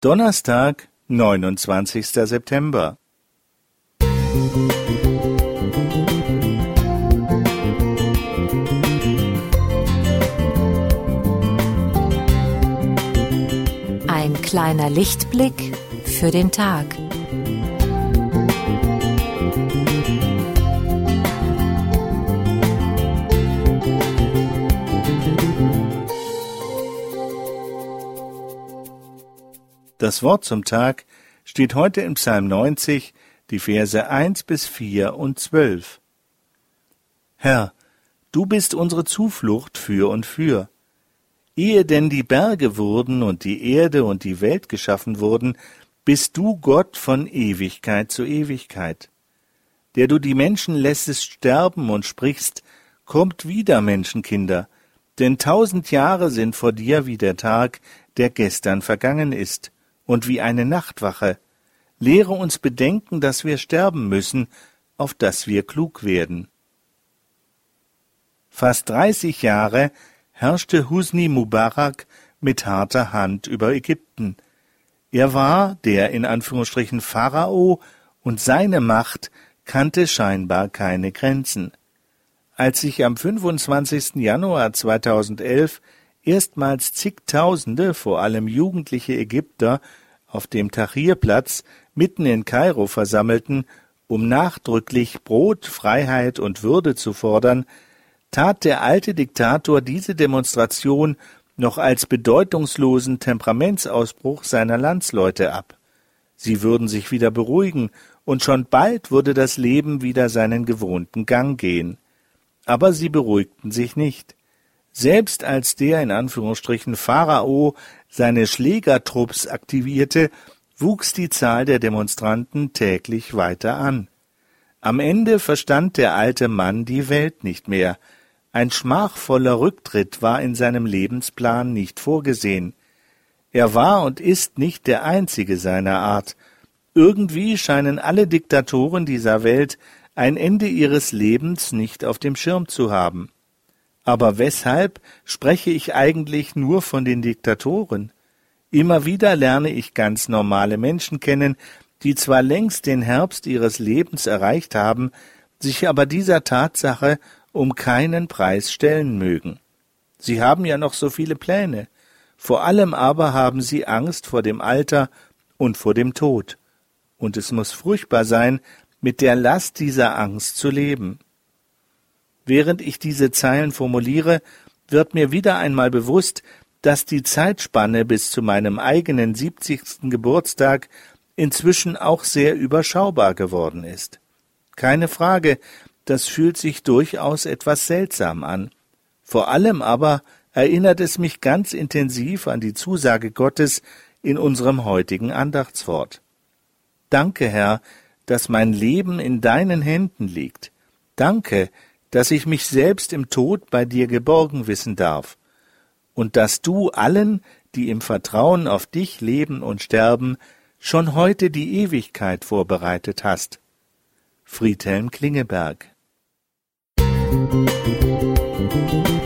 Donnerstag, neunundzwanzigster September. Ein kleiner Lichtblick für den Tag. Das Wort zum Tag steht heute im Psalm 90, die Verse 1 bis 4 und 12. Herr, du bist unsere Zuflucht für und für. Ehe denn die Berge wurden und die Erde und die Welt geschaffen wurden, bist du Gott von Ewigkeit zu Ewigkeit. Der du die Menschen lässest sterben und sprichst, kommt wieder, Menschenkinder, denn tausend Jahre sind vor dir wie der Tag, der gestern vergangen ist und wie eine Nachtwache. Lehre uns bedenken, dass wir sterben müssen, auf dass wir klug werden. Fast dreißig Jahre herrschte Husni Mubarak mit harter Hand über Ägypten. Er war der in Anführungsstrichen Pharao und seine Macht kannte scheinbar keine Grenzen. Als sich am 25. Januar 2011 erstmals zigtausende, vor allem jugendliche Ägypter, auf dem Tahrirplatz mitten in Kairo versammelten, um nachdrücklich Brot, Freiheit und Würde zu fordern, tat der alte Diktator diese Demonstration noch als bedeutungslosen Temperamentsausbruch seiner Landsleute ab. Sie würden sich wieder beruhigen, und schon bald würde das Leben wieder seinen gewohnten Gang gehen. Aber sie beruhigten sich nicht. Selbst als der in Anführungsstrichen Pharao seine Schlägertrupps aktivierte, wuchs die Zahl der Demonstranten täglich weiter an. Am Ende verstand der alte Mann die Welt nicht mehr. Ein schmachvoller Rücktritt war in seinem Lebensplan nicht vorgesehen. Er war und ist nicht der einzige seiner Art. Irgendwie scheinen alle Diktatoren dieser Welt ein Ende ihres Lebens nicht auf dem Schirm zu haben. Aber weshalb spreche ich eigentlich nur von den Diktatoren? Immer wieder lerne ich ganz normale Menschen kennen, die zwar längst den Herbst ihres Lebens erreicht haben, sich aber dieser Tatsache um keinen Preis stellen mögen. Sie haben ja noch so viele Pläne, vor allem aber haben sie Angst vor dem Alter und vor dem Tod. Und es muss furchtbar sein, mit der Last dieser Angst zu leben. Während ich diese Zeilen formuliere, wird mir wieder einmal bewusst, dass die Zeitspanne bis zu meinem eigenen siebzigsten Geburtstag inzwischen auch sehr überschaubar geworden ist. Keine Frage, das fühlt sich durchaus etwas seltsam an. Vor allem aber erinnert es mich ganz intensiv an die Zusage Gottes in unserem heutigen Andachtswort. Danke, Herr, dass mein Leben in deinen Händen liegt. Danke, dass ich mich selbst im Tod bei dir geborgen wissen darf, und dass du allen, die im Vertrauen auf dich leben und sterben, schon heute die Ewigkeit vorbereitet hast. Friedhelm Klingeberg Musik